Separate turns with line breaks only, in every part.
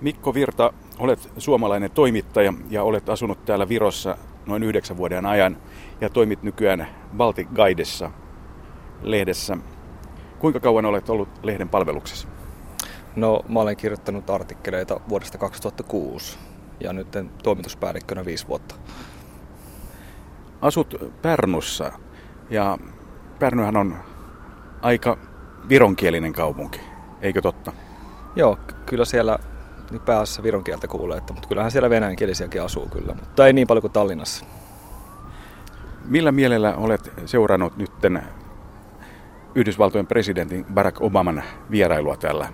Mikko Virta, olet suomalainen toimittaja ja olet asunut täällä Virossa noin yhdeksän vuoden ajan ja toimit nykyään Baltic Guidessa lehdessä. Kuinka kauan olet ollut lehden palveluksessa?
No, mä olen kirjoittanut artikkeleita vuodesta 2006 ja nyt toimituspäällikkönä viisi vuotta.
Asut Pärnussa ja Pärnyhän on aika vironkielinen kaupunki, eikö totta?
Joo, kyllä siellä niin päässä viron kieltä kuulee, että, mutta kyllähän siellä venäjänkielisiäkin asuu kyllä, mutta ei niin paljon kuin Tallinnassa.
Millä mielellä olet seurannut nytten Yhdysvaltojen presidentin Barack Obaman vierailua täällä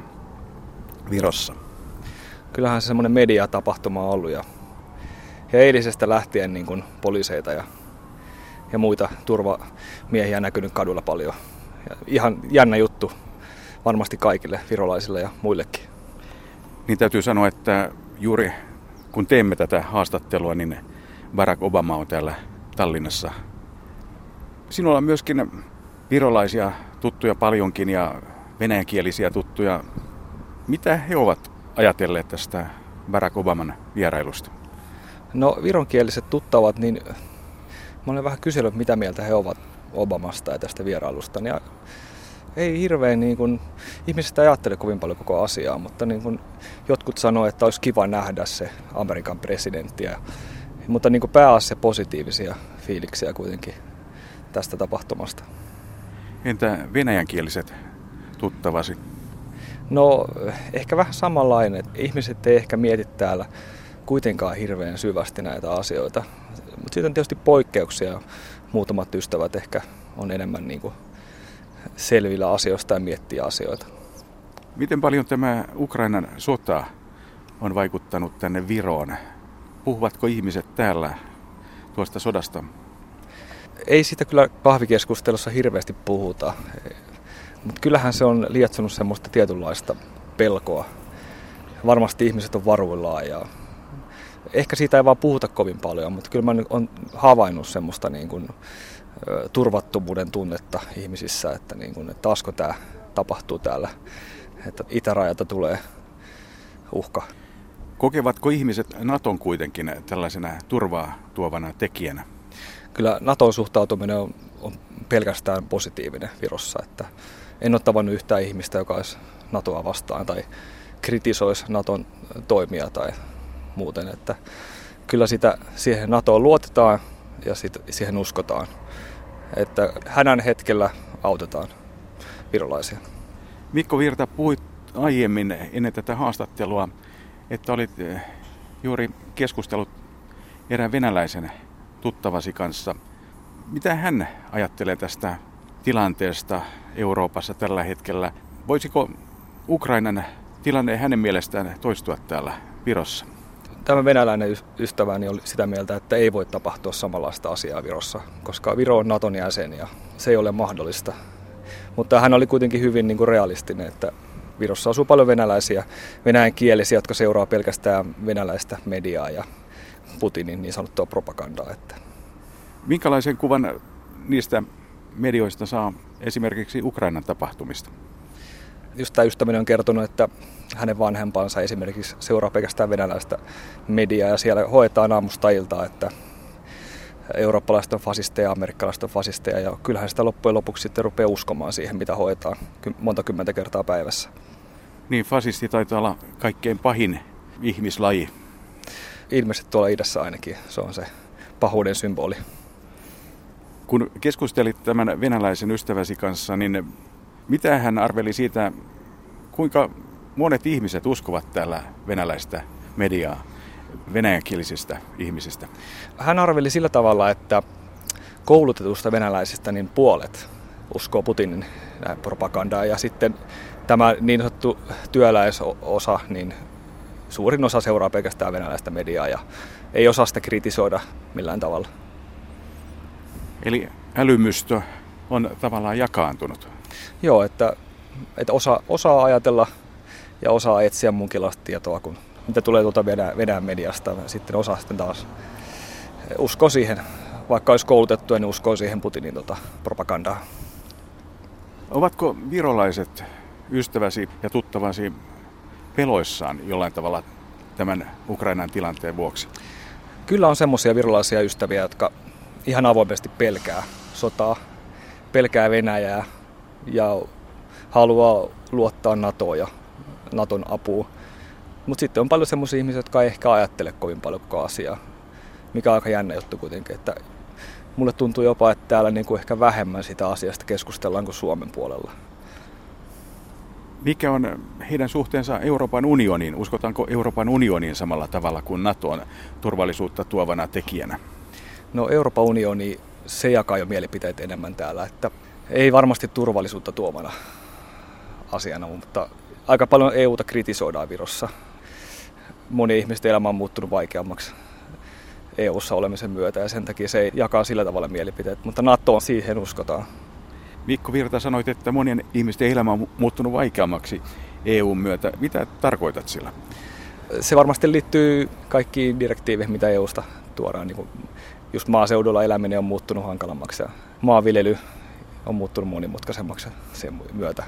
Virossa?
Kyllähän se semmoinen mediatapahtuma on ollut ja, ja eilisestä lähtien niin kuin poliiseita ja, ja muita turvamiehiä näkynyt kadulla paljon. Ja ihan jännä juttu varmasti kaikille virolaisille ja muillekin.
Niin täytyy sanoa, että juuri kun teemme tätä haastattelua, niin Barack Obama on täällä Tallinnassa. Sinulla on myöskin virolaisia tuttuja paljonkin ja venäjänkielisiä tuttuja. Mitä he ovat ajatelleet tästä Barack Obaman vierailusta?
No vironkieliset tuttavat, niin mä olen vähän kysellyt, mitä mieltä he ovat Obamasta ja tästä vierailusta. Ja ei hirveän niin kuin, ihmiset ajattele kovin paljon koko asiaa, mutta niin kuin, jotkut sanoo, että olisi kiva nähdä se Amerikan presidentti. Mutta niin kuin pääasia positiivisia fiiliksiä kuitenkin tästä tapahtumasta.
Entä venäjänkieliset tuttavasi?
No ehkä vähän samanlainen. Ihmiset ei ehkä mieti täällä kuitenkaan hirveän syvästi näitä asioita. Mutta sitten on tietysti poikkeuksia. Muutamat ystävät ehkä on enemmän niin kuin selvillä asioista ja miettii asioita.
Miten paljon tämä Ukrainan sota on vaikuttanut tänne Viroon? Puhuvatko ihmiset täällä tuosta sodasta?
Ei siitä kyllä kahvikeskustelussa hirveästi puhuta. Mutta kyllähän se on lietsonut semmoista tietynlaista pelkoa. Varmasti ihmiset on varuillaan ja ehkä siitä ei vaan puhuta kovin paljon, mutta kyllä mä olen havainnut semmoista niin kuin turvattomuuden tunnetta ihmisissä, että, niin kuin, että taasko tämä tapahtuu täällä, että itärajalta tulee uhka.
Kokevatko ihmiset Naton kuitenkin tällaisena turvaa tuovana tekijänä?
Kyllä Naton suhtautuminen on, on pelkästään positiivinen Virossa, että en ole tavannut yhtään ihmistä, joka olisi NATOa vastaan tai kritisoisi Naton toimia tai muuten, että kyllä sitä, siihen NATOon luotetaan ja sit, siihen uskotaan että hänen hetkellä autetaan virolaisia.
Mikko Virta, puhuit aiemmin ennen tätä haastattelua, että olit eh, juuri keskustellut erään venäläisen tuttavasi kanssa. Mitä hän ajattelee tästä tilanteesta Euroopassa tällä hetkellä? Voisiko Ukrainan tilanne hänen mielestään toistua täällä Virossa?
Tämä venäläinen ystäväni oli sitä mieltä, että ei voi tapahtua samanlaista asiaa Virossa, koska Viro on Naton jäsen ja se ei ole mahdollista. Mutta hän oli kuitenkin hyvin niin kuin realistinen, että Virossa asuu paljon venäläisiä, venäjänkielisiä, jotka seuraa pelkästään venäläistä mediaa ja Putinin niin sanottua propagandaa. Että.
Minkälaisen kuvan niistä medioista saa esimerkiksi Ukrainan tapahtumista?
Just tämä ystäväni on kertonut, että hänen vanhempansa esimerkiksi seuraa pelkästään venäläistä mediaa ja siellä hoetaan aamusta iltaa, että eurooppalaiset on fasisteja, amerikkalaiset on fasisteja ja kyllähän sitä loppujen lopuksi sitten rupeaa uskomaan siihen, mitä hoetaan monta kymmentä kertaa päivässä.
Niin, fasisti taitaa olla kaikkein pahin ihmislaji.
Ilmeisesti tuolla idässä ainakin, se on se pahuuden symboli.
Kun keskustelit tämän venäläisen ystäväsi kanssa, niin mitä hän arveli siitä, kuinka monet ihmiset uskovat täällä venäläistä mediaa venäjänkielisistä ihmisistä?
Hän arveli sillä tavalla, että koulutetusta venäläisistä niin puolet uskoo Putinin propagandaa ja sitten tämä niin sanottu työläisosa, niin suurin osa seuraa pelkästään venäläistä mediaa ja ei osaa sitä kritisoida millään tavalla.
Eli älymystö on tavallaan jakaantunut.
Joo, että, että osa, osaa ajatella ja osaa etsiä munkinlaista tietoa, kun mitä tulee tuolta Venäjän, Venäjän mediasta. Sitten osaa sitten taas usko siihen, vaikka olisi koulutettu, niin uskoo siihen Putinin tota, propagandaa.
Ovatko virolaiset ystäväsi ja tuttavasi peloissaan jollain tavalla tämän Ukrainan tilanteen vuoksi?
Kyllä on semmoisia virolaisia ystäviä, jotka ihan avoimesti pelkää sotaa, pelkää Venäjää ja haluaa luottaa NATOon ja Naton apuun. Mutta sitten on paljon semmoisia ihmisiä, jotka ei ehkä ajattele kovin paljon koko asiaa, mikä on aika jännä juttu kuitenkin. Että mulle tuntuu jopa, että täällä niin kuin ehkä vähemmän sitä asiasta keskustellaan kuin Suomen puolella.
Mikä on heidän suhteensa Euroopan unioniin? Uskotaanko Euroopan unioniin samalla tavalla kuin NATOn turvallisuutta tuovana tekijänä?
No Euroopan unioni, se jakaa jo mielipiteet enemmän täällä, että ei varmasti turvallisuutta tuomana asiana, mutta aika paljon EUta kritisoidaan Virossa. Moni ihmisten elämä on muuttunut vaikeammaksi EU-ssa olemisen myötä ja sen takia se ei jakaa sillä tavalla mielipiteet, mutta NATOon siihen uskotaan.
Mikko Virta sanoit, että monien ihmisten elämä on muuttunut vaikeammaksi EUn myötä. Mitä tarkoitat sillä?
Se varmasti liittyy kaikkiin direktiiveihin, mitä EUsta tuodaan. Niin just maaseudulla eläminen on muuttunut hankalammaksi ja maanviljely on muuttunut monimutkaisemmaksi sen myötä.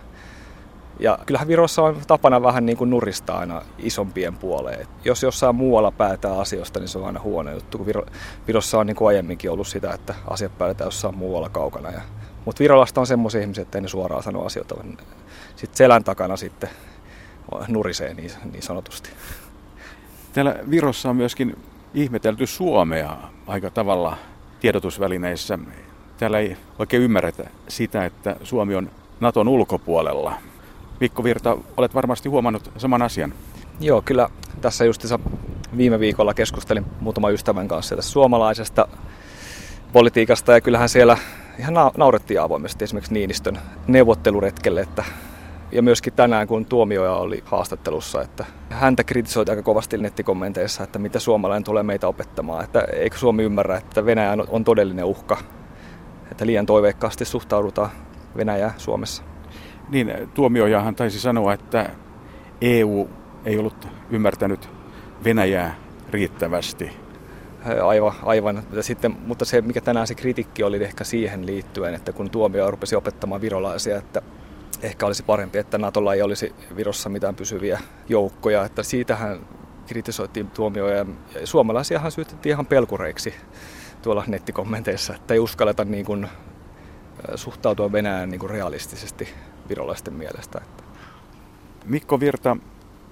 Ja kyllähän Virossa on tapana vähän niin kuin nuristaa aina isompien puoleen. Et jos jossain muualla päätää asioista, niin se on aina huono juttu. Kun Viro, Virossa on niin kuin aiemminkin ollut sitä, että asiat päätetään jossain muualla kaukana. Ja, mutta Virolasta on semmoisia ihmisiä, että ei ne suoraan sano asioita, vaan sitten selän takana sitten nurisee niin, niin sanotusti.
Täällä Virossa on myöskin ihmetelty Suomea aika tavalla tiedotusvälineissä. Täällä ei oikein ymmärretä sitä, että Suomi on Naton ulkopuolella. Mikko Virta, olet varmasti huomannut saman asian.
Joo, kyllä tässä justissa viime viikolla keskustelin muutaman ystävän kanssa tästä suomalaisesta politiikasta ja kyllähän siellä ihan naurettiin avoimesti esimerkiksi Niinistön neuvotteluretkelle, että ja myöskin tänään, kun Tuomioja oli haastattelussa, että häntä kritisoitiin aika kovasti nettikommenteissa, että mitä suomalainen tulee meitä opettamaan. Että eikö Suomi ymmärrä, että Venäjä on todellinen uhka, että liian toiveikkaasti suhtaudutaan Venäjää Suomessa.
Niin, tuomiojahan taisi sanoa, että EU ei ollut ymmärtänyt Venäjää riittävästi.
Aivan, aivan. Ja sitten, mutta se, mikä tänään se kritiikki oli ehkä siihen liittyen, että kun tuomio rupesi opettamaan virolaisia, että ehkä olisi parempi, että Natolla ei olisi Virossa mitään pysyviä joukkoja. Että siitähän kritisoitiin tuomioja ja suomalaisiahan syytettiin ihan pelkureiksi tuolla nettikommenteissa, että ei uskalleta niin kuin suhtautua Venäjään niin kuin realistisesti virolaisten mielestä.
Mikko Virta,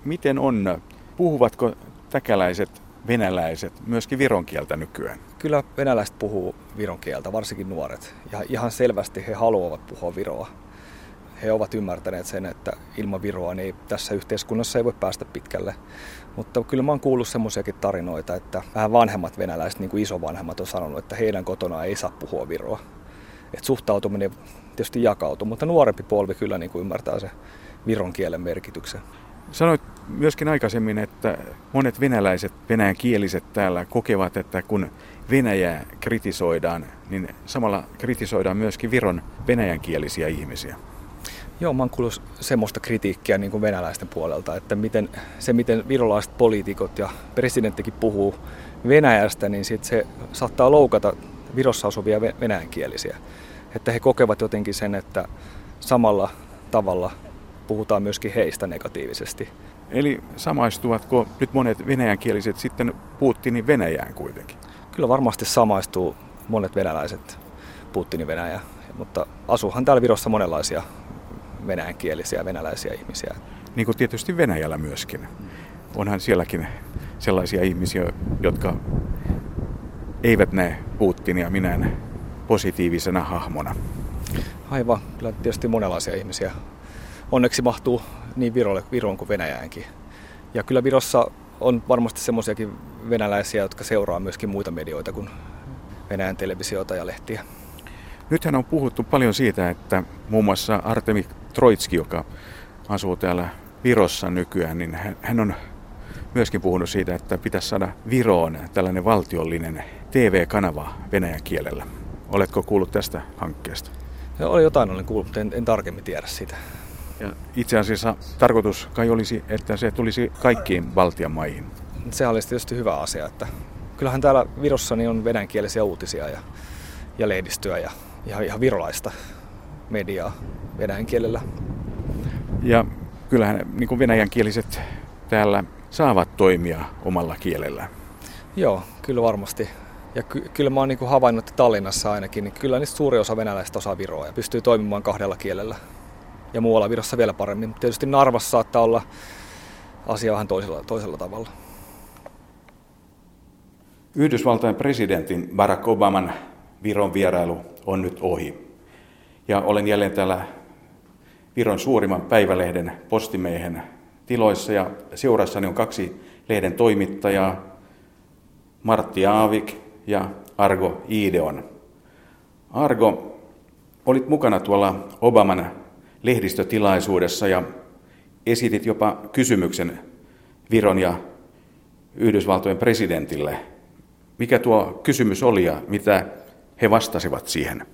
miten on? Puhuvatko täkäläiset venäläiset myöskin viron kieltä nykyään?
Kyllä venäläiset puhuu viron kieltä, varsinkin nuoret. Ja ihan selvästi he haluavat puhua viroa. He ovat ymmärtäneet sen, että ilman viroa niin tässä yhteiskunnassa ei voi päästä pitkälle. Mutta kyllä mä oon kuullut semmoisiakin tarinoita, että vähän vanhemmat venäläiset, niin kuin isovanhemmat on sanonut, että heidän kotona ei saa puhua viroa. Et suhtautuminen tietysti jakautuu, mutta nuorempi polvi kyllä niin kuin ymmärtää se viron kielen merkityksen.
Sanoit myöskin aikaisemmin, että monet venäläiset, venäjän kieliset täällä kokevat, että kun Venäjää kritisoidaan, niin samalla kritisoidaan myöskin Viron venäjänkielisiä ihmisiä.
Joo, mä oon kuullut semmoista kritiikkiä niin kuin venäläisten puolelta, että miten, se miten virolaiset poliitikot ja presidenttikin puhuu Venäjästä, niin sit se saattaa loukata Virossa asuvia venäjänkielisiä. Että he kokevat jotenkin sen, että samalla tavalla puhutaan myöskin heistä negatiivisesti.
Eli samaistuvatko nyt monet venäjänkieliset sitten Putinin Venäjään kuitenkin?
Kyllä varmasti samaistuu monet venäläiset Putinin Venäjä, mutta asuuhan täällä Virossa monenlaisia venäjänkielisiä venäläisiä ihmisiä.
Niin kuin tietysti Venäjällä myöskin. Onhan sielläkin sellaisia ihmisiä, jotka eivät näe Putinia minään positiivisena hahmona.
Aivan, kyllä tietysti monenlaisia ihmisiä. Onneksi mahtuu niin Virolle, Viroon kuin Venäjäänkin. Ja kyllä Virossa on varmasti semmoisiakin venäläisiä, jotka seuraa myöskin muita medioita kuin Venäjän televisiota ja lehtiä.
Nythän on puhuttu paljon siitä, että muun muassa Artemi Troitski, joka asuu täällä Virossa nykyään, niin hän on myöskin puhunut siitä, että pitäisi saada Viroon tällainen valtiollinen TV-kanava venäjän kielellä. Oletko kuullut tästä hankkeesta?
Ja oli jotain olen kuullut, mutta en, en tarkemmin tiedä sitä.
Ja itse asiassa tarkoitus kai olisi, että se tulisi kaikkiin Baltian maihin.
Se olisi tietysti hyvä asia, että kyllähän täällä Virossa niin on venäjänkielisiä uutisia ja, ja lehdistöä ja ihan, ihan virolaista mediaa venäjän kielellä.
Ja kyllähän niin kuin venäjänkieliset täällä saavat toimia omalla kielellä?
Joo, kyllä varmasti. Ja ky- kyllä mä oon niin havainnut, että Tallinnassa ainakin, niin kyllä niistä suuri osa venäläistä osaa viroa ja pystyy toimimaan kahdella kielellä. Ja muualla Virossa vielä paremmin. Mutta tietysti Narvassa saattaa olla asia vähän toisella, toisella tavalla.
Yhdysvaltain presidentin Barack Obaman Viron vierailu on nyt ohi. Ja olen jälleen täällä Viron suurimman päivälehden postimiehen tiloissa ja seurassani on kaksi lehden toimittajaa, Martti Aavik ja Argo Ideon. Argo, olit mukana tuolla Obaman lehdistötilaisuudessa ja esitit jopa kysymyksen Viron ja Yhdysvaltojen presidentille. Mikä tuo kysymys oli ja mitä he vastasivat siihen?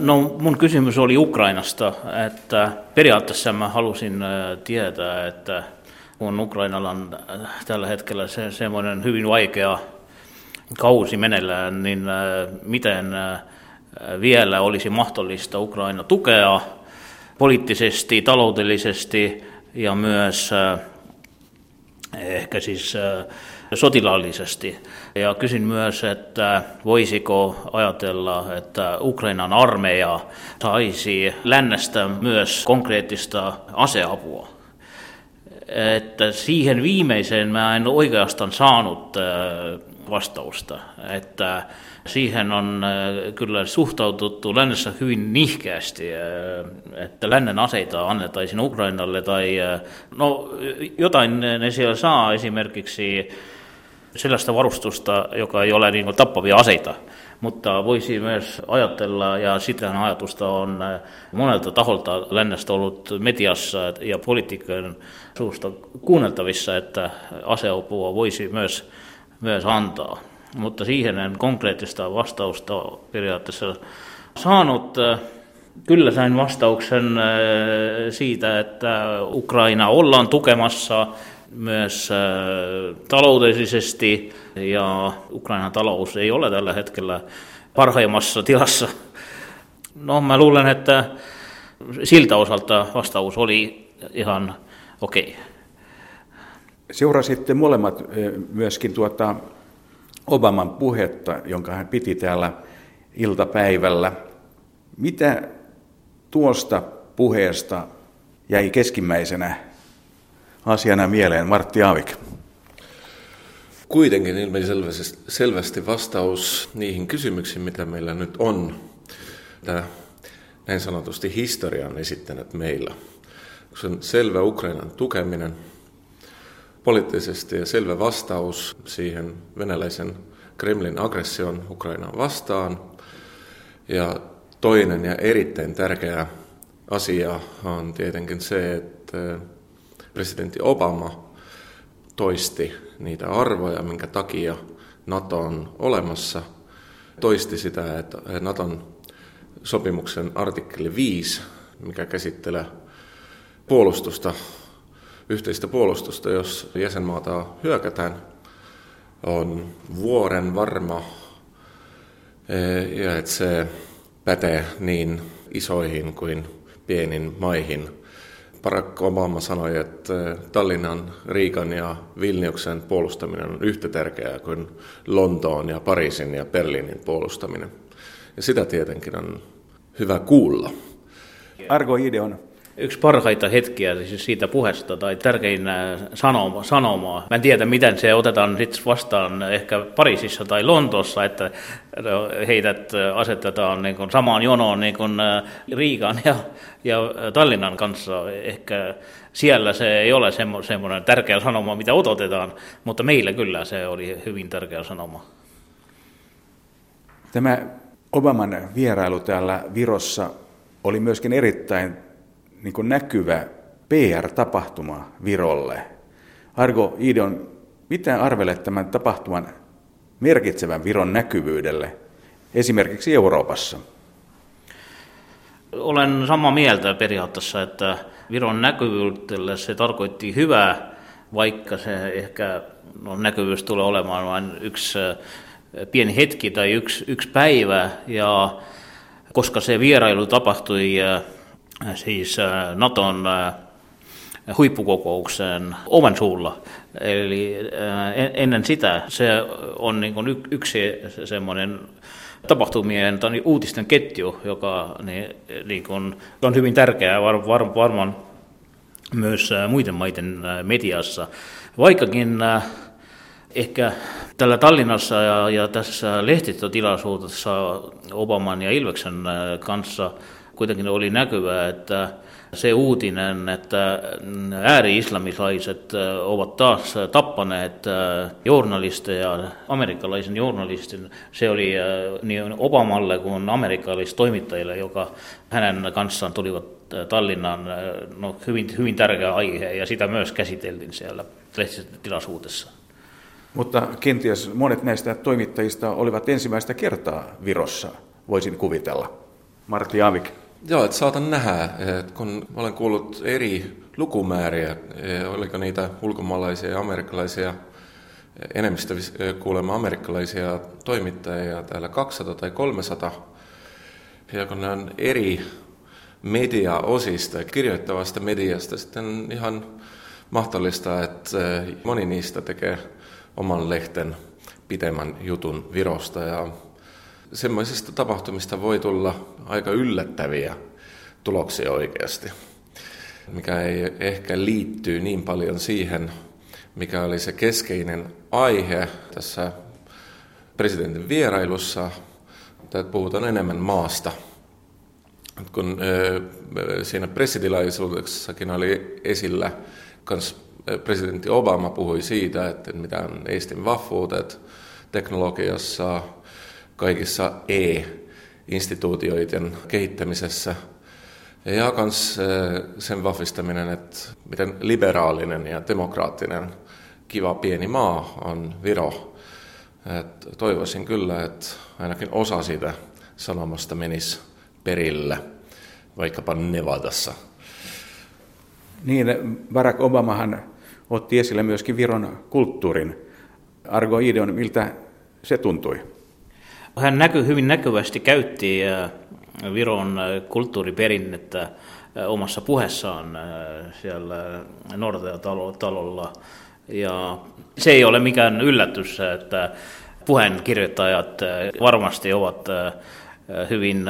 No mun kysymys oli Ukrainasta, että periaatteessa mä halusin tietää, että kun Ukrainalla on tällä hetkellä se, semmoinen hyvin vaikea kausi meneillään, niin miten vielä olisi mahdollista Ukraina tukea poliittisesti, taloudellisesti ja myös ehkä siis sotilaallisesti. Ja kysyn myös, että voisiko ajatella, että Ukrainan armeija saisi lännestä myös konkreettista aseapua. Että siihen viimeiseen mä en oikeastaan saanut vastausta, että siihen on kyllä suhtaututtu lännessä hyvin nihkeästi, että lännen aseita annettaisiin Ukrainalle tai no jotain ne siellä saa esimerkiksi sellaista varustusta, joka ei ole niin kuin tappavia aseita, mutta voisi myös ajatella, ja sitä ajatusta on monelta taholta lännestä ollut mediassa ja poliitikkojen suusta kuunneltavissa, että aseapua voisi myös, myös antaa. Mutta siihen en konkreettista vastausta periaatteessa saanut. Kyllä sain vastauksen siitä, että Ukraina ollaan tukemassa myös äh, taloudellisesti ja Ukrainan talous ei ole tällä hetkellä parhaimmassa tilassa. No mä luulen, että siltä osalta vastaus oli ihan okei. Okay.
Seurasitte molemmat äh, myöskin tuota Obaman puhetta, jonka hän piti täällä iltapäivällä. Mitä tuosta puheesta jäi keskimmäisenä asiana mieleen. Martti Aavik.
Kuitenkin ilmeisesti selvästi vastaus niihin kysymyksiin, mitä meillä nyt on. Tämä näin sanotusti historian esittänyt meillä. Se on selvä Ukrainan tukeminen, poliittisesti ja selvä vastaus siihen venäläisen Kremlin aggression Ukrainaan vastaan. Ja toinen ja erittäin tärkeä asia on tietenkin se, että presidentti Obama toisti niitä arvoja, minkä takia NATO on olemassa. Toisti sitä, että Naton sopimuksen artikkeli 5, mikä käsittelee puolustusta, yhteistä puolustusta, jos jäsenmaata hyökätään, on vuoren varma ja että se pätee niin isoihin kuin pienin maihin – Barack Obama sanoi, että Tallinnan, Riikan ja Vilniuksen puolustaminen on yhtä tärkeää kuin Lontoon ja Pariisin ja Berliinin puolustaminen. Ja sitä tietenkin on hyvä kuulla.
Argo Ideon
yksi parhaita hetkiä siis siitä puheesta tai tärkein sanoma, sanomaa. Mä en tiedä, miten se otetaan vastaan ehkä Pariisissa tai Lontoossa, että no, heidät asetetaan niin kuin samaan jonoon niin kuin äh, Riikan ja, ja Tallinnan kanssa. Ehkä siellä se ei ole semmoinen tärkeä sanoma, mitä odotetaan, mutta meillä kyllä se oli hyvin tärkeä sanoma.
Tämä Obaman vierailu täällä Virossa oli myöskin erittäin niin kuin näkyvä PR-tapahtuma Virolle. Argo Idon, mitä arvelet tämän tapahtuman merkitsevän Viron näkyvyydelle, esimerkiksi Euroopassa?
Olen samaa mieltä periaatteessa, että Viron näkyvyydelle se tarkoitti hyvää, vaikka se ehkä no, näkyvyys tulee olemaan vain yksi pieni hetki tai yksi, yksi päivä, ja koska se vierailu tapahtui siis Naton huippukokoukseen oven suulla. Eli ennen sitä se on niin kuin yksi semmoinen tapahtumien tai uutisten ketju, joka niin, niin kuin, on hyvin tärkeää var, var, varmaan myös muiden maiden mediassa. Vaikkakin ehkä tällä Tallinnassa ja, ja tässä lehtitotilaisuudessa Obaman ja Ilveksen kanssa kuitenkin oli näkyvää, että se uutinen, että ääri-islamislaiset ovat taas tappaneet journalisteja, amerikkalaisen journalistin, se oli niin Obamalle kuin amerikkalaistoimittajille, joka hänen kanssaan tulivat Tallinnan, no hyvin, hyvin tärkeä aihe ja sitä myös käsiteltiin siellä lehtitilaisuudessa.
Mutta kenties monet näistä toimittajista olivat ensimmäistä kertaa Virossa, voisin kuvitella. Martti Avik.
Joo, että saatan nähdä, että kun olen kuullut eri lukumääriä, e, oliko niitä ulkomaalaisia ja amerikkalaisia, enemmistö kuulemma amerikkalaisia toimittajia täällä 200 tai 300, ja kun ne on eri mediaosista, kirjoittavasta mediasta, sitten ihan mahdollista, että moni niistä tekee oman lehten pitemmän jutun Virosta ja semmoisista tapahtumista voi tulla aika yllättäviä tuloksia oikeasti, mikä ei ehkä liittyy niin paljon siihen, mikä oli se keskeinen aihe tässä presidentin vierailussa, että puhutaan enemmän maasta. Kun siinä pressitilaisuudessakin oli esillä, kans presidentti Obama puhui siitä, että mitä on Eestin vahvuudet teknologiassa, kaikissa E-instituutioiden kehittämisessä. Ja myös sen vahvistaminen, että miten liberaalinen ja demokraattinen kiva pieni maa on Viro. Et toivoisin kyllä, että ainakin osa siitä sanomasta menisi perille, vaikkapa Nevadassa.
Niin, Barack Obamahan otti esille myöskin Viron kulttuurin. Argo Ideon, miltä se tuntui?
Hän näky, hyvin näkyvästi käytti Viron kulttuuriperinnettä omassa puheessaan siellä Nortea-talolla. Ja se ei ole mikään yllätys, että puheenkirjoittajat varmasti ovat hyvin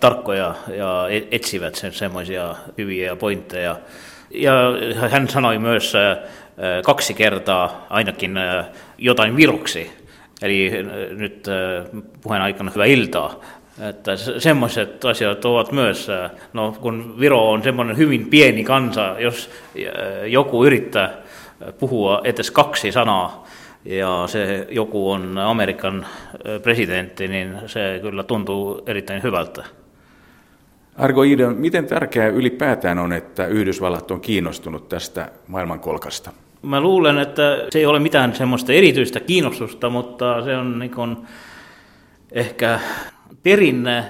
tarkkoja ja e-, etsivät sen semmoisia hyviä pointteja. Ja hän sanoi myös kaksi kertaa ainakin jotain viruksi Eli äh, nyt äh, puheen aikana hyvää iltaa. Että semmoiset asiat ovat myös, äh, no kun Viro on semmoinen hyvin pieni kansa, jos joku yrittää puhua edes kaksi sanaa, ja se joku on Amerikan presidentti, niin se kyllä tuntuu erittäin hyvältä.
Argo Idon, miten tärkeää ylipäätään on, että Yhdysvallat on kiinnostunut tästä maailmankolkasta?
Mä luulen, että se ei ole mitään semmoista erityistä kiinnostusta, mutta se on niin kuin ehkä perinne.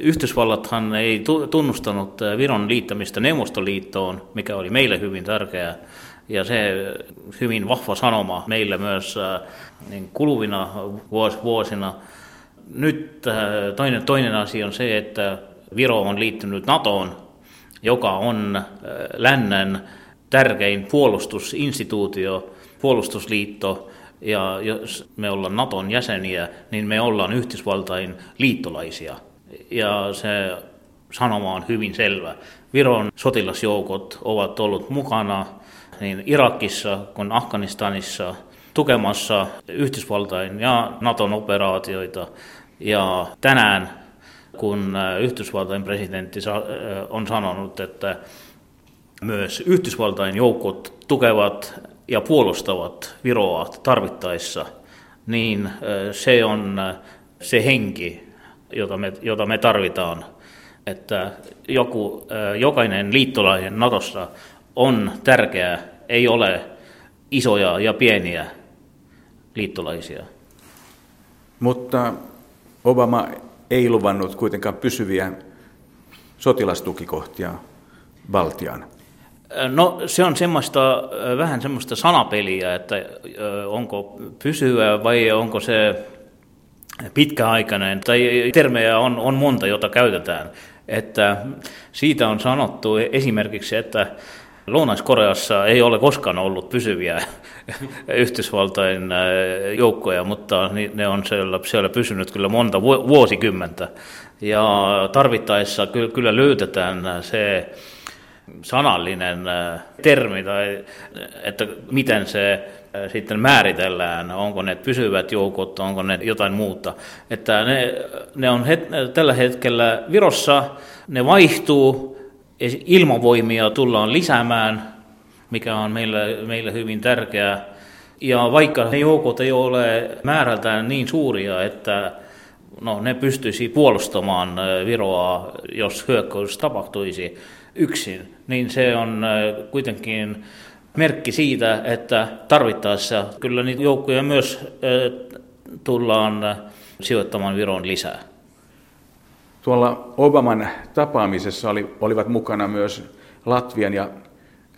Yhdysvallathan ei tunnustanut Viron liittämistä Neuvostoliittoon, mikä oli meille hyvin tärkeää. Ja se hyvin vahva sanoma meille myös äh, niin kuluvina vuosina. Nyt äh, toinen, toinen asia on se, että Viro on liittynyt NATOon, joka on äh, lännen tärkein puolustusinstituutio, puolustusliitto, ja jos me ollaan Naton jäseniä, niin me ollaan Yhdysvaltain liittolaisia. Ja se sanoma on hyvin selvä. Viron sotilasjoukot ovat olleet mukana niin Irakissa kuin Afganistanissa tukemassa Yhdysvaltain ja Naton operaatioita. Ja tänään, kun Yhdysvaltain presidentti on sanonut, että myös Yhdysvaltain joukot tukevat ja puolustavat Viroa tarvittaessa, niin se on se henki, jota me, jota me tarvitaan. Että joku, jokainen liittolainen Natossa on tärkeää, ei ole isoja ja pieniä liittolaisia.
Mutta Obama ei luvannut kuitenkaan pysyviä sotilastukikohtia Baltiaan.
No se on semmoista, vähän semmoista sanapeliä, että onko pysyvä vai onko se pitkäaikainen, tai termejä on, on monta, jota käytetään. Että siitä on sanottu esimerkiksi, että Lounais-Koreassa ei ole koskaan ollut pysyviä Yhdysvaltain joukkoja, mutta ne on siellä, siellä pysynyt kyllä monta vuosikymmentä. Ja tarvittaessa kyllä löytetään se sanallinen termi, tai että miten se sitten määritellään, onko ne pysyvät joukot, onko ne jotain muuta. Että ne, ne on het, tällä hetkellä Virossa, ne vaihtuu, ilmavoimia tullaan lisäämään, mikä on meille, meille hyvin tärkeää. Ja vaikka ne joukot ei ole määrältään niin suuria, että no, ne pystyisi puolustamaan Viroa, jos hyökkäys tapahtuisi yksin, niin se on kuitenkin merkki siitä, että tarvittaessa kyllä niitä joukkoja myös tullaan sijoittamaan Viron lisää.
Tuolla Obaman tapaamisessa oli, olivat mukana myös Latvian ja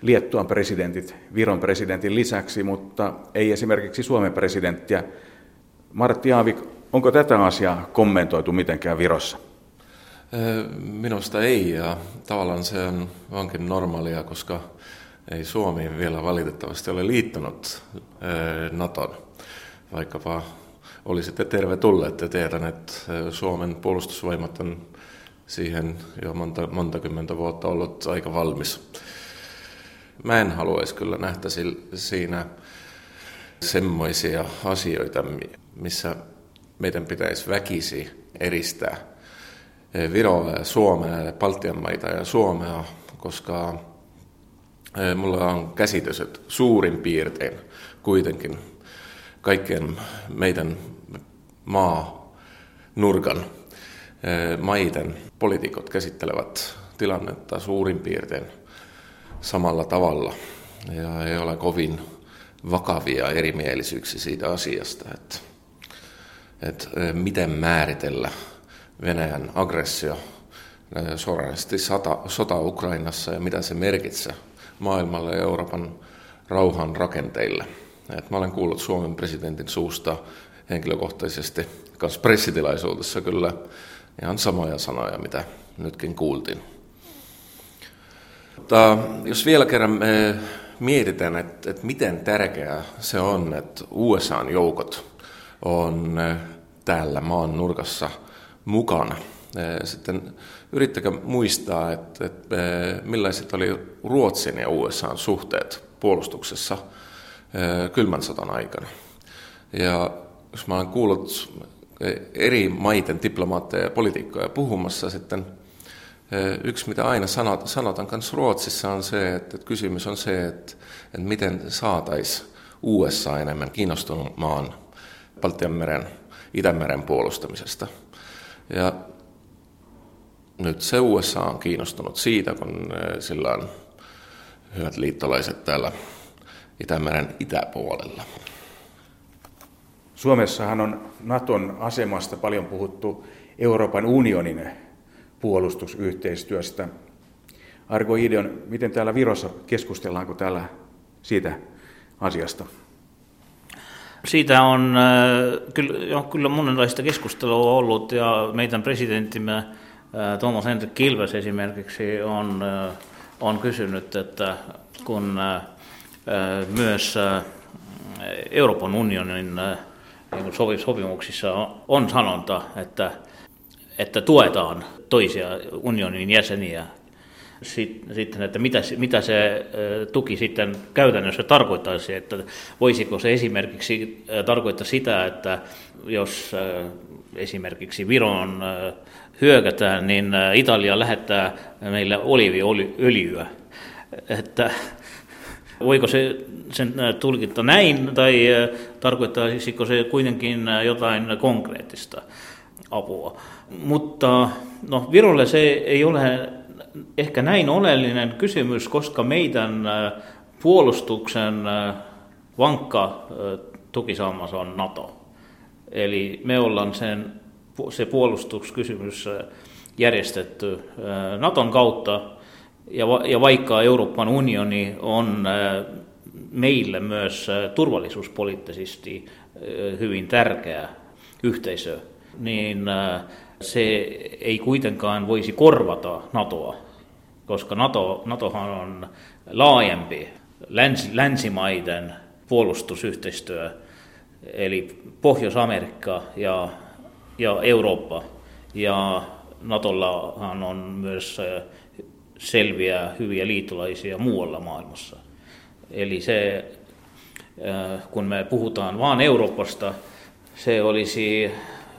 Liettuan presidentit Viron presidentin lisäksi, mutta ei esimerkiksi Suomen presidenttiä. Martti Aavik, onko tätä asiaa kommentoitu mitenkään Virossa?
Minusta ei, ja tavallaan se on, onkin normaalia, koska ei Suomi vielä valitettavasti ole liittynyt Naton, vaikkapa olisitte tervetulleet ja tiedän, että Suomen puolustusvoimat on siihen jo monta, monta kymmentä vuotta ollut aika valmis. Mä en haluaisi kyllä nähdä siinä semmoisia asioita, missä meidän pitäisi väkisi eristää Viroa ja Suomea ja Baltian maita ja Suomea, koska mulla on käsitys, että suurin piirtein kuitenkin kaikkien meidän maa nurkan maiden poliitikot käsittelevät tilannetta suurin piirtein samalla tavalla. Ja ei ole kovin vakavia erimielisyyksiä siitä asiasta, että, että miten määritellä Venäjän aggressio, suoranaisesti sota, sota Ukrainassa ja mitä se merkitsee maailmalle ja Euroopan rauhan rakenteille. Et mä olen kuullut Suomen presidentin suusta henkilökohtaisesti kanssa pressitilaisuudessa kyllä ihan samoja sanoja, mitä nytkin kuultiin. Mutta jos vielä kerran me mietitään, että, että miten tärkeää se on, että USAn joukot on täällä maan nurkassa mukana. Sitten yrittäkää muistaa, että, että millaiset oli Ruotsin ja USAn suhteet puolustuksessa kylmän sotan aikana. Ja jos mä olen kuullut eri maiden diplomaatteja ja poliitikkoja puhumassa sitten, yksi mitä aina sanot, sanotaan kanssa Ruotsissa on se, että, että kysymys on se, että, että miten saataisiin USA enemmän kiinnostumaan Baltian meren, Itämeren puolustamisesta. Ja nyt se USA on kiinnostunut siitä, kun sillä on hyvät liittolaiset täällä Itämeren itäpuolella.
Suomessahan on Naton asemasta paljon puhuttu Euroopan unionin puolustusyhteistyöstä. Argo Ideon, miten täällä Virossa keskustellaanko täällä siitä asiasta?
Siitä on äh, kyllä, kyllä monenlaista keskustelua ollut ja meidän presidenttimme äh, Tuomas Hendrik Kilves esimerkiksi on, äh, on kysynyt, että kun myös Euroopan unionin niin sopimuksissa on sanonta, että, että tuetaan toisia unionin jäseniä sitten, että mitä, mitä se tuki sitten käytännössä tarkoittaisi, että voisiko se esimerkiksi tarkoittaa sitä, että jos esimerkiksi Viron hyökätään, niin Italia lähettää meille oliiviöljyä, että voiko se sen tulkita näin tai tarkoittaisiko se kuitenkin jotain konkreettista apua. Mutta no, Virolle se ei ole ehkä näin oleellinen kysymys, koska meidän äh, puolustuksen äh, vankka äh, tukisammas on NATO. Eli me ollaan sen, se puolustuskysymys järjestetty Naton kautta, ja vaikka Euroopan unioni on meille myös turvallisuuspoliittisesti hyvin tärkeä yhteisö, niin se ei kuitenkaan voisi korvata NATOa koska NATO, NATOhan on laajempi läns, länsimaiden puolustusyhteistyö, eli Pohjois-Amerikka ja, ja Eurooppa. Ja Natollahan on myös selviä hyviä liittolaisia muualla maailmassa. Eli se, kun me puhutaan vain Euroopasta, se olisi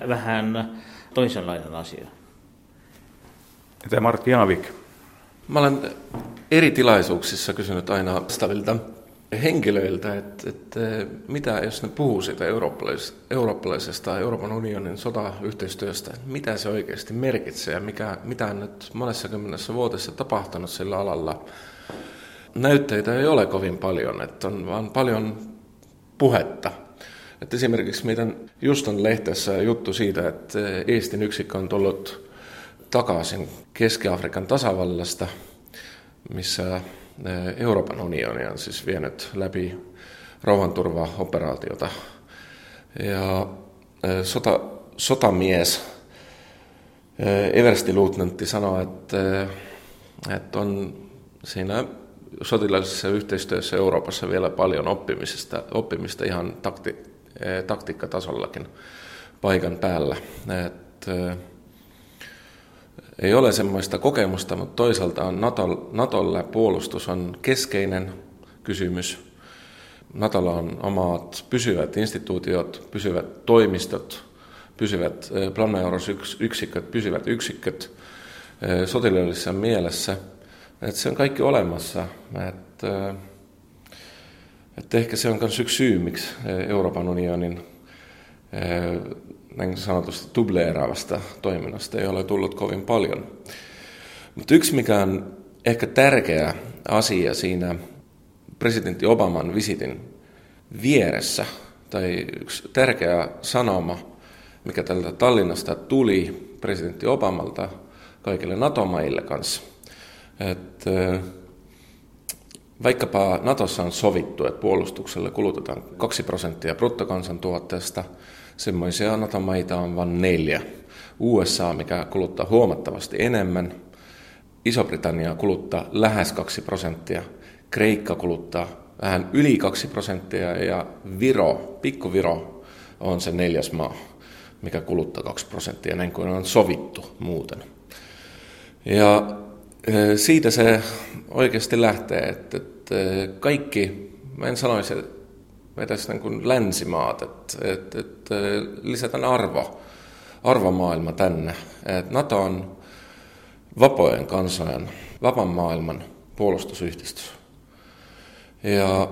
vähän toisenlainen asia.
Entä Martti Jaavik?
Mä olen eri tilaisuuksissa kysynyt aina vastavilta henkilöiltä, että, että mitä jos ne puhuu siitä eurooppalaisesta, eurooppalaisesta Euroopan unionin sotayhteistyöstä, mitä se oikeasti merkitsee ja mikä, mitä on nyt monessa kymmenessä vuodessa tapahtunut sillä alalla. Näytteitä ei ole kovin paljon, että on vaan paljon puhetta. Että esimerkiksi meidän Justan lehteessä juttu siitä, että Eestin yksikkö on tullut takaisin Keski-Afrikan tasavallasta, missä Euroopan unioni on siis vienyt läpi rauhanturvaoperaatiota. Ja sota, sotamies Eversti Luutnantti sanoi, että, että on siinä sotilaallisessa yhteistyössä Euroopassa vielä paljon oppimisesta, oppimista ihan takti, taktiikkatasollakin paikan päällä. Että, ei ole semmoista kokemusta, mutta toisaalta on NATO, NATOlle puolustus on keskeinen kysymys. NATOlla on omat pysyvät instituutiot, pysyvät toimistot, pysyvät planeorosyksiköt, pysyvät yksiköt sotilaallisessa mielessä. Että se on kaikki olemassa. Että, että ehkä se on myös yksi syy, miksi Euroopan unionin näin sanotusti tubleeraavasta toiminnasta ei ole tullut kovin paljon. Mutta yksi, mikä on ehkä tärkeä asia siinä presidentti Obaman visitin vieressä, tai yksi tärkeä sanoma, mikä tältä Tallinnasta tuli presidentti Obamalta kaikille NATO-maille kanssa, että vaikkapa Natossa on sovittu, että puolustukselle kulutetaan 2 prosenttia bruttokansantuotteesta – Semmoisia NATO-maita on vain neljä. USA, mikä kuluttaa huomattavasti enemmän. Iso-Britannia kuluttaa lähes 2 prosenttia. Kreikka kuluttaa vähän yli 2 prosenttia ja Viro, pikku Viro, on se neljäs maa, mikä kuluttaa 2 prosenttia, näin kuin on sovittu muuten. Ja siitä se oikeasti lähtee, että, että kaikki, mä en sanoisi, että vetäisi niin kuin länsimaat, että, että, että lisätään arvo, arvomaailma tänne. Että NATO on vapojen kansojen, vapaan maailman puolustusyhdistys. Ja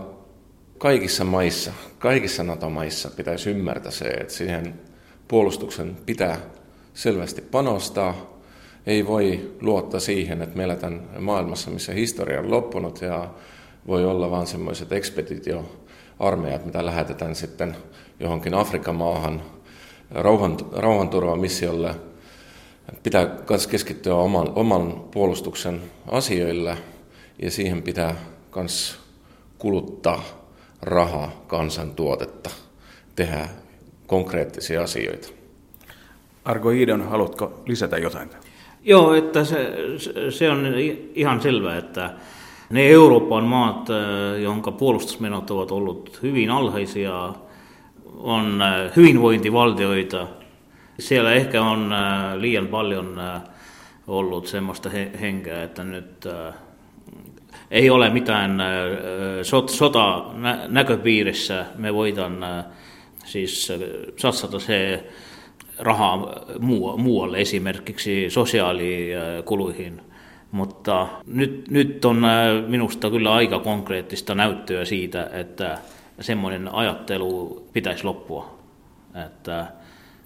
kaikissa maissa, kaikissa NATO-maissa pitäisi ymmärtää se, että siihen puolustuksen pitää selvästi panostaa. Ei voi luottaa siihen, että me eletään maailmassa, missä historia on loppunut ja voi olla vain semmoiset ekspeditio armeijat, mitä lähetetään sitten johonkin Afrikan maahan rauhan, rauhanturvamissiolle. Pitää myös keskittyä oman, oman puolustuksen asioille ja siihen pitää myös kuluttaa rahaa, kansantuotetta, tehdä konkreettisia asioita.
Argo Idon, haluatko lisätä jotain?
Joo, että se, se on ihan selvää, että ne Euroopan maat, äh, jonka puolustusmenot ovat ollut hyvin alhaisia, on äh, hyvinvointivaltioita. Siellä ehkä on äh, liian paljon ollut semmoista henkeä, että nyt ei ole mitään sota näköpiirissä. Me voidaan siis satsata se rahaa muualle, esimerkiksi sosiaalikuluihin – mutta nyt, nyt on äh, minusta kyllä aika konkreettista näyttöä siitä, että semmoinen ajattelu pitäisi loppua. Että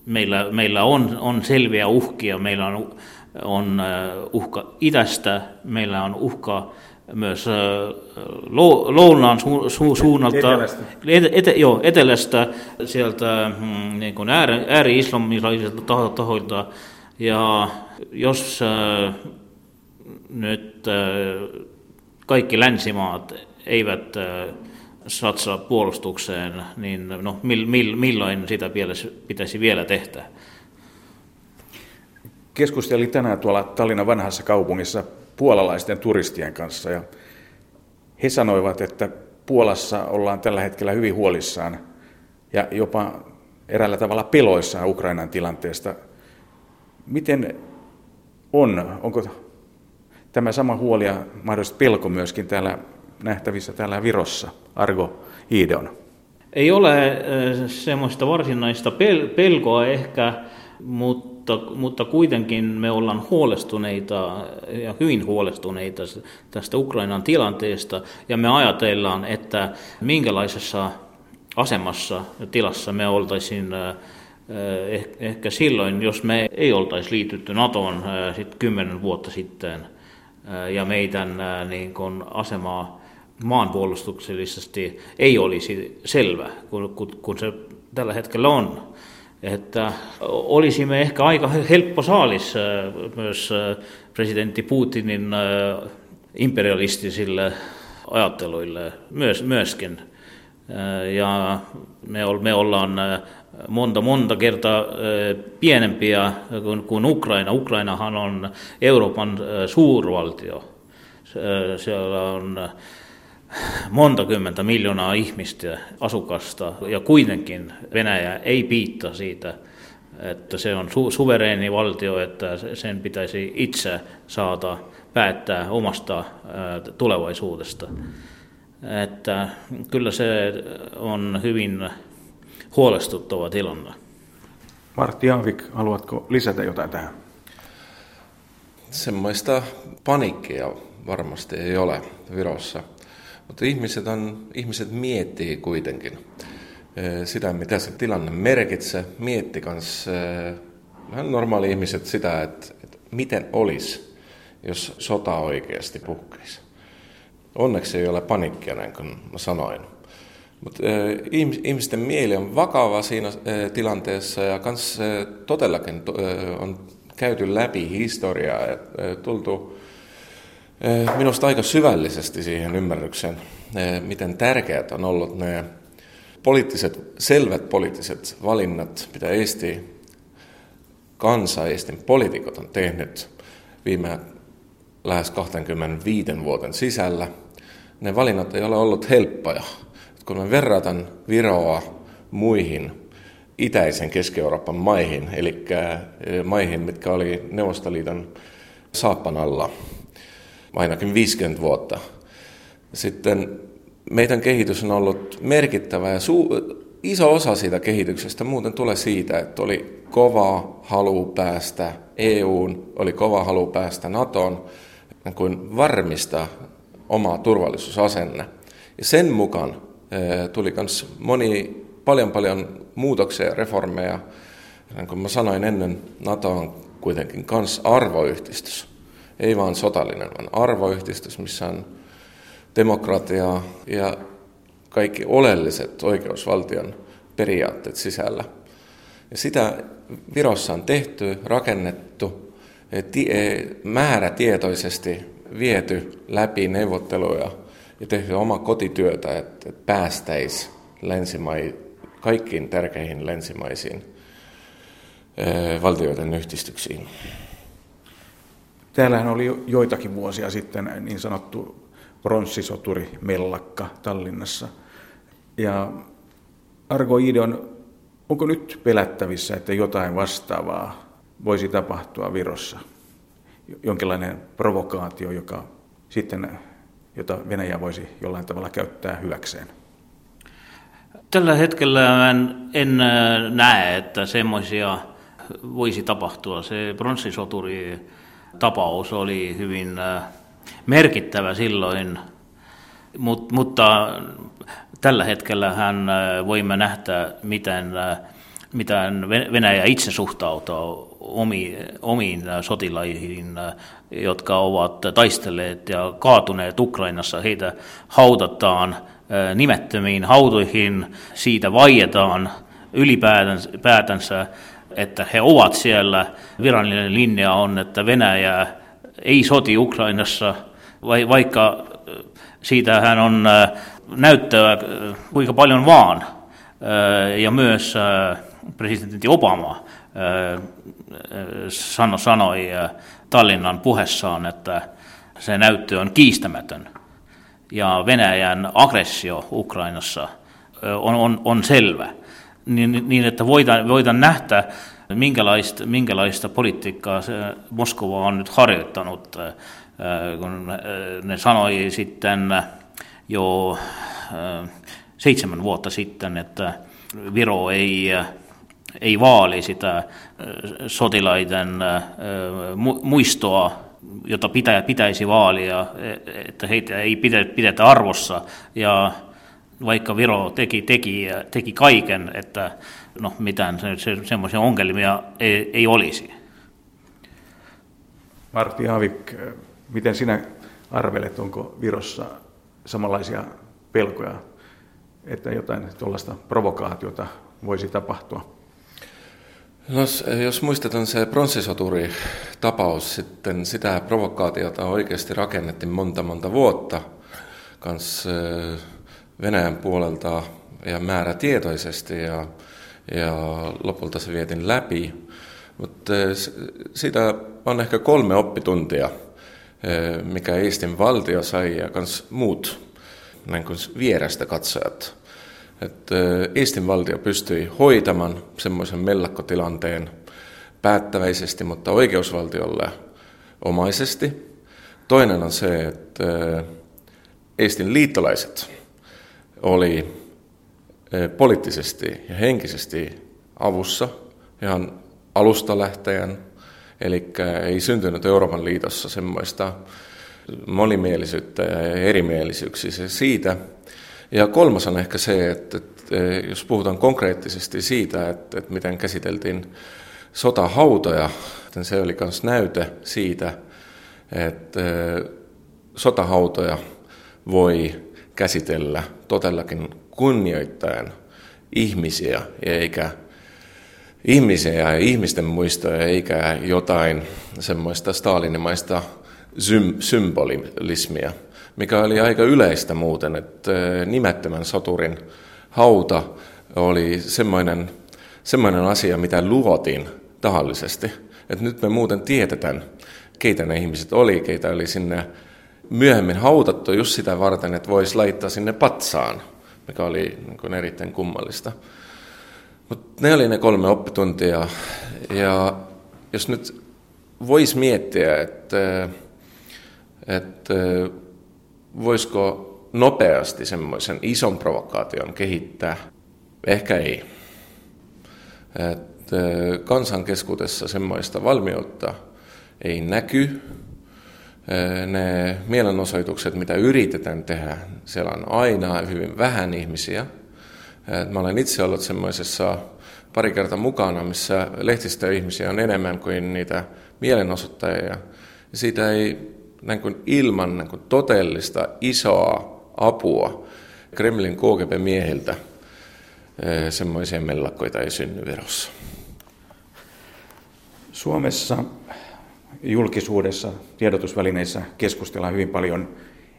meillä, meillä on, on selviä uhkia, meillä on, on äh, uhka idästä, meillä on uhka myös äh, lounaan su, su, suunnalta,
etelästä.
Ete, ete, joo, etelästä, sieltä mm, niin kuin ääri, ääri-islamilaisilta tahoilta. Ja jos nyt äh, kaikki länsimaat eivät äh, satsaa puolustukseen, niin no, milloin sitä pitäisi vielä tehdä?
Keskustelin tänään tuolla Tallinnan vanhassa kaupungissa puolalaisten turistien kanssa ja he sanoivat, että Puolassa ollaan tällä hetkellä hyvin huolissaan ja jopa eräällä tavalla peloissaan Ukrainan tilanteesta. Miten on? Onko tämä sama huoli ja mahdollisesti pelko myöskin täällä nähtävissä täällä Virossa? Argo Iideon.
Ei ole semmoista varsinaista pel- pelkoa ehkä, mutta, mutta kuitenkin me ollaan huolestuneita ja hyvin huolestuneita tästä Ukrainan tilanteesta ja me ajatellaan, että minkälaisessa asemassa ja tilassa me oltaisiin eh, ehkä silloin, jos me ei oltaisi liitytty NATOon sit kymmenen vuotta sitten ja meidän niin kun asemaa maanpuolustuksellisesti ei olisi selvä, kun, kun se tällä hetkellä on. Että olisimme ehkä aika helppo saalis myös presidentti Putinin imperialistisille ajatteluille myös, myöskin. Ja me, me ollaan monta, monta kertaa pienempiä kuin, kuin Ukraina. Ukrainahan on Euroopan suurvaltio. Siellä on monta kymmentä miljoonaa ihmistä, asukasta, ja kuitenkin Venäjä ei piitta siitä, että se on su- suvereeni valtio, että sen pitäisi itse saada päättää omasta tulevaisuudesta. Että kyllä se on hyvin huolestuttava tilanne.
Martti Aavik, haluatko lisätä jotain tähän?
Semmoista panikkia varmasti ei ole Virossa – mutta ihmiset, on, ihmiset miettii kuitenkin sitä, mitä se tilanne merkitsee. Mietti myös vähän normaali ihmiset sitä, että, että miten olisi, jos sota oikeasti puhkeisi. Onneksi ei ole panikkia, näin kuin mä sanoin. Mutta ihmisten mieli on vakava siinä tilanteessa ja kans todellakin on käyty läpi historiaa ja tultu minusta aika syvällisesti siihen ymmärrykseen, eh, miten tärkeät on ollut ne poliittiset, selvät poliittiset valinnat, mitä Eesti kansa, Eestin poliitikot on tehnyt viime lähes 25 vuoden sisällä. Ne valinnat ei ole ollut helppoja. Kun me verrataan Viroa muihin itäisen Keski-Euroopan maihin, eli eh, maihin, mitkä oli Neuvostoliiton saappan alla, ainakin 50 vuotta. Sitten meidän kehitys on ollut merkittävä ja su- iso osa siitä kehityksestä muuten tulee siitä, että oli kova halu päästä EUn, oli kova halu päästä NATOon, kuin varmistaa omaa turvallisuusasenne. Ja sen mukaan tuli myös moni, paljon paljon muutoksia ja reformeja. Niin kuin mä sanoin ennen, NATO on kuitenkin myös arvoyhdistys ei vaan sotallinen, vaan arvoyhdistys, missä on demokratiaa ja kaikki oleelliset oikeusvaltion periaatteet sisällä. Ja sitä Virossa on tehty, rakennettu, määrätietoisesti viety läpi neuvotteluja ja tehty oma kotityötä, että päästäisiin länsimai, kaikkiin tärkeihin länsimaisiin valtioiden yhdistyksiin.
Täällähän oli joitakin vuosia sitten niin sanottu pronssisoturi Mellakka Tallinnassa. Ja Argo Idon, onko nyt pelättävissä, että jotain vastaavaa voisi tapahtua Virossa? Jonkinlainen provokaatio, joka sitten, jota Venäjä voisi jollain tavalla käyttää hyväkseen?
Tällä hetkellä en, en näe, että semmoisia voisi tapahtua. Se pronssisoturi tapaus oli hyvin äh, merkittävä silloin, mutta tällä hetkellä hän äh, voimme nähdä, miten, äh, miten Venäjä itse suhtautuu omiin, omiin sotilaihin, jotka ovat taistelleet ja kaatuneet Ukrainassa. Heitä haudataan nimettömiin hautoihin, siitä vaietaan ylipäätänsä että he ovat siellä. Virallinen linja on, että Venäjä ei soti Ukrainassa, vaikka äh, siitä hän on äh, näyttöä äh, kuinka paljon vaan. Ja myös presidentti Obama sanoi Tallinnan puheessaan, että se näyttö on kiistämätön ja Venäjän aggressio Ukrainassa on, on, on selvä, niin, niin että voidaan, voidaan nähdä, minkälaista, minkälaista politiikkaa se Moskova on nyt harjoittanut, kun ne sanoi sitten jo seitsemän vuotta sitten, että Viro ei, ei vaali sitä sotilaiden muistoa jota pitä, pitäisi vaalia, että heitä ei pidetä arvossa. Ja vaikka Viro teki, teki, teki kaiken, että no mitään se, se, semmoisia ongelmia ei, ei olisi.
Martti Havik, miten sinä arvelet, onko Virossa samanlaisia pelkoja, että jotain tuollaista provokaatiota voisi tapahtua?
No, jos muistetaan se pronssisoturi-tapaus, sitten sitä provokaatiota oikeasti rakennettiin monta monta vuotta kans Venäjän puolelta ja määrätietoisesti ja, ja lopulta se vietin läpi. Mutta sitä on ehkä kolme oppituntia, mikä Eestin valtio sai ja kans muut näin kuin vierestä katsojat että Eestin valtio pystyi hoitamaan semmoisen mellakkotilanteen päättäväisesti, mutta oikeusvaltiolle omaisesti. Toinen on se, että Eestin liittolaiset oli poliittisesti ja henkisesti avussa ihan alusta lähtien, eli ei syntynyt Euroopan liitossa semmoista monimielisyyttä ja erimielisyyksiä siitä, ja kolmas on ehkä se, että, jos puhutaan konkreettisesti siitä, että, että miten käsiteltiin sotahautoja, niin se oli myös näyte siitä, että sotahautoja voi käsitellä todellakin kunnioittaen ihmisiä eikä ihmisiä ja ihmisten muistoja eikä jotain semmoista stalinimaista symbolismia mikä oli aika yleistä muuten, että nimettömän soturin hauta oli semmoinen, semmoinen asia, mitä luotiin tahallisesti. Että nyt me muuten tiedetään, keitä ne ihmiset oli, keitä oli sinne myöhemmin hautattu just sitä varten, että voisi laittaa sinne patsaan, mikä oli niin erittäin kummallista. Mutta ne oli ne kolme oppituntia. Ja jos nyt voisi miettiä, että, että voisiko nopeasti semmoisen ison provokaation kehittää? Ehkä ei. Et kansan keskuudessa semmoista valmiutta ei näky. Ne mielenosoitukset, mitä yritetään tehdä, siellä on aina hyvin vähän ihmisiä. Mä olen itse ollut semmoisessa pari kertaa mukana, missä ihmisiä on enemmän kuin niitä mielenosoittajia. Siitä ei niin kuin ilman niin kuin totellista isoa apua Kremlin KGB-miehiltä eh, semmoisia mellakkoita ei synny Virossa.
Suomessa julkisuudessa, tiedotusvälineissä keskustellaan hyvin paljon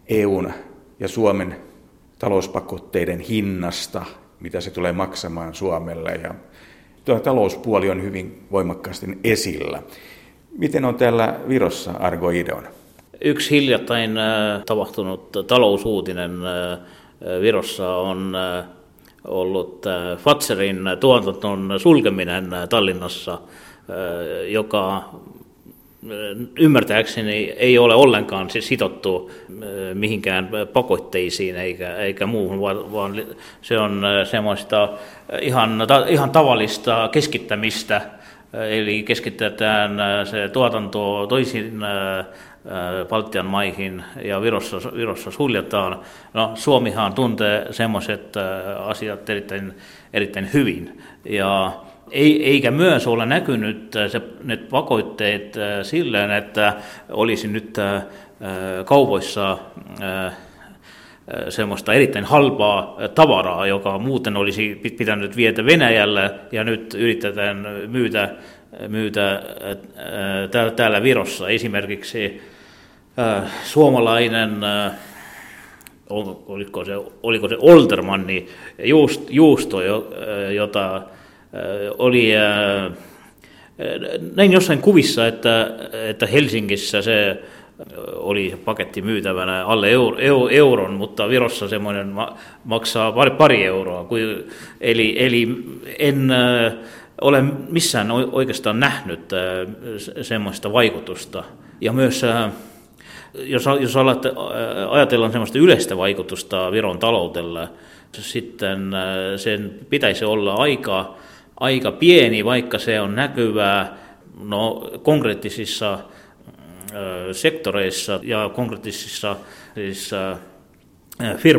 EUn ja Suomen talouspakotteiden hinnasta, mitä se tulee maksamaan Suomelle. Ja tuo talouspuoli on hyvin voimakkaasti esillä. Miten on täällä Virossa, Argo Ideon?
Yksi hiljattain äh, tapahtunut talousuutinen äh, Virossa on äh, ollut Fatserin tuotanton sulkeminen Tallinnassa, joka ymmärtääkseni ei ole ollenkaan sitottu mihinkään pakotteisiin eikä, eikä muuhun, vaan se on semmoista ihan, ihan tavallista keskittämistä, eli keskitetään se tuotanto toisiin Baltian maihin ja Virossa, Virossa suljetaan. No, Suomihan tuntee semmoiset asiat erittäin, erittäin hyvin. Ja ei, eikä myös ole näkynyt se, ne pakotteet silleen, että olisi nyt kaupoissa semmoista erittäin halpaa tavaraa, joka muuten olisi pitänyt vietä Venäjälle ja nyt yritetään myytä, myytä täällä Virossa. Esimerkiksi suomalainen, oliko se, oliko se Oltermanni juust, juusto, jota oli näin jossain kuvissa, että, että Helsingissä se oli paketti myytävänä alle euro, euron, mutta Virossa semmoinen maksaa pari, pari euroa. Eli, eli en ole missään oikeastaan nähnyt semmoista vaikutusta. Ja myös jos, jos ajatellaan semmoista yleistä vaikutusta Viron taloudelle, sitten sen pitäisi olla aika, aika pieni, vaikka se on näkyvää no, konkreettisissa sektoreissa ja konkreettisissa siis,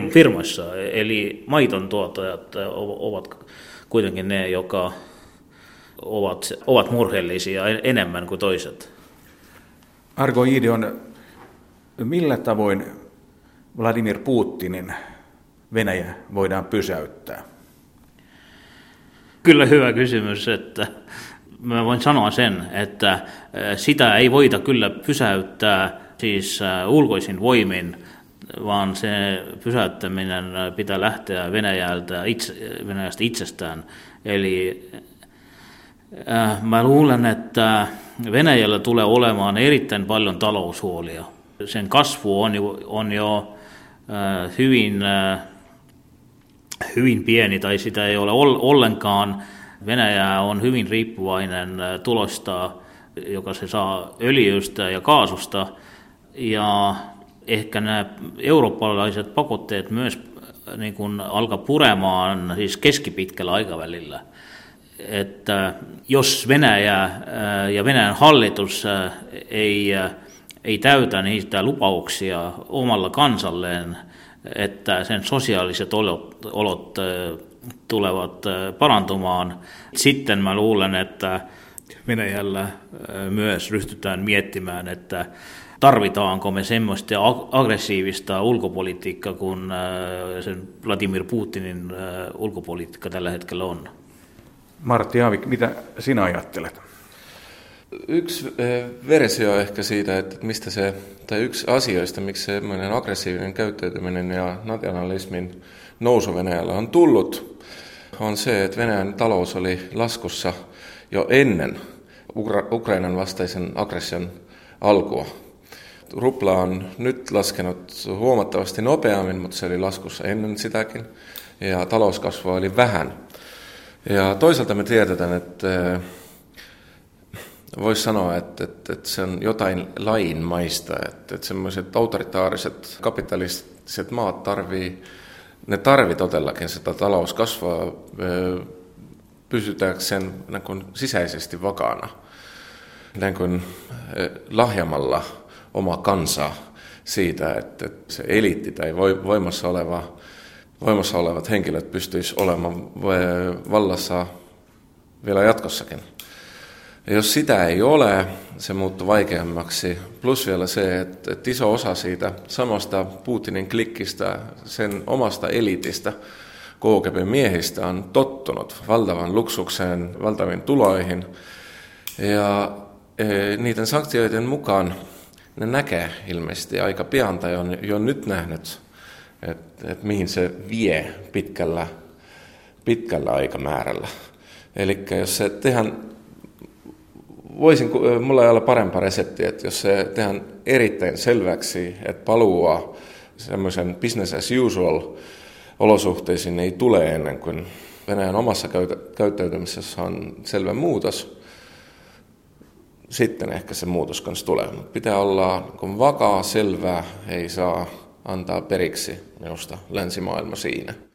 firmoissa. Eli maiton tuottajat ovat kuitenkin ne, jotka ovat, ovat murheellisia enemmän kuin toiset.
Argo Iidion, millä tavoin Vladimir Putinin Venäjä voidaan pysäyttää?
Kyllä hyvä kysymys, että mä voin sanoa sen, että sitä ei voida kyllä pysäyttää siis ulkoisin voimin, vaan se pysäyttäminen pitää lähteä Venäjältä itse, Venäjästä itsestään. Eli mä luulen, että Venäjällä tulee olemaan erittäin paljon taloushuolia. Sen kasvu on jo, on jo hyvin, hyvin pieni tai sitä ei ole ollenkaan Venäjä on hyvin riippuvainen äh, tulosta, joka se saa öljystä ja kaasusta, ja ehkä nämä eurooppalaiset pakotteet myös äh, niin kuin alkaa puremaan siis keskipitkällä aikavälillä. Että jos Venäjä äh, ja Venäjän hallitus ei, ei täytä niitä lupauksia omalla kansalleen, että sen sosiaaliset olot, olot tulevat parantumaan. Sitten mä luulen, että Venäjällä myös ryhtytään miettimään, että tarvitaanko me semmoista aggressiivista ulkopolitiikkaa, kun sen Vladimir Putinin ulkopolitiikka tällä hetkellä on.
Martti Aavik, mitä sinä ajattelet?
Yksi versio ehkä siitä, että mistä se, tai yksi asioista, miksi semmoinen aggressiivinen käyttäytyminen ja nationalismin nousu Venäjällä on tullut, on se, että Venäjän talous oli laskussa jo ennen Ukrainan vastaisen aggression alkua. Rupla on nyt laskenut huomattavasti nopeammin, mutta se oli laskussa ennen sitäkin, ja talouskasvua oli vähän. Ja toisaalta me tiedetään, että eh, voisi sanoa, että, että, että se on jotain lajinmaista, että, että semmoiset autoritaariset kapitalistiset maat tarvii ne tarvii todellakin sitä talouskasvua pysytääkseen niin kuin sisäisesti vakaana, niin kuin lahjamalla oma kansa siitä, että se eliitti tai voimassa, oleva, voimassa olevat henkilöt pystyisivät olemaan vallassa vielä jatkossakin. Ja jos sitä ei ole, se muuttuu vaikeammaksi. Plus vielä se, että, että iso osa siitä samasta Putinin klikkistä, sen omasta elitistä, KGB miehistä on tottunut valtavan luksukseen, valtaviin tuloihin. Ja e, niiden sanktioiden mukaan ne näkee ilmeisesti aika pian tai on jo nyt nähnyt, että, että mihin se vie pitkällä, pitkällä aikamäärällä. Eli jos se tehdään voisin, mulla ei ole parempaa reseptiä, että jos se tehdään erittäin selväksi, että palua semmoisen business as usual olosuhteisiin ei tule ennen kuin Venäjän omassa käyttäytymisessä on selvä muutos, sitten ehkä se muutos kanssa tulee. Mutta pitää olla kun vakaa, selvää, ei saa antaa periksi minusta länsimaailma siinä.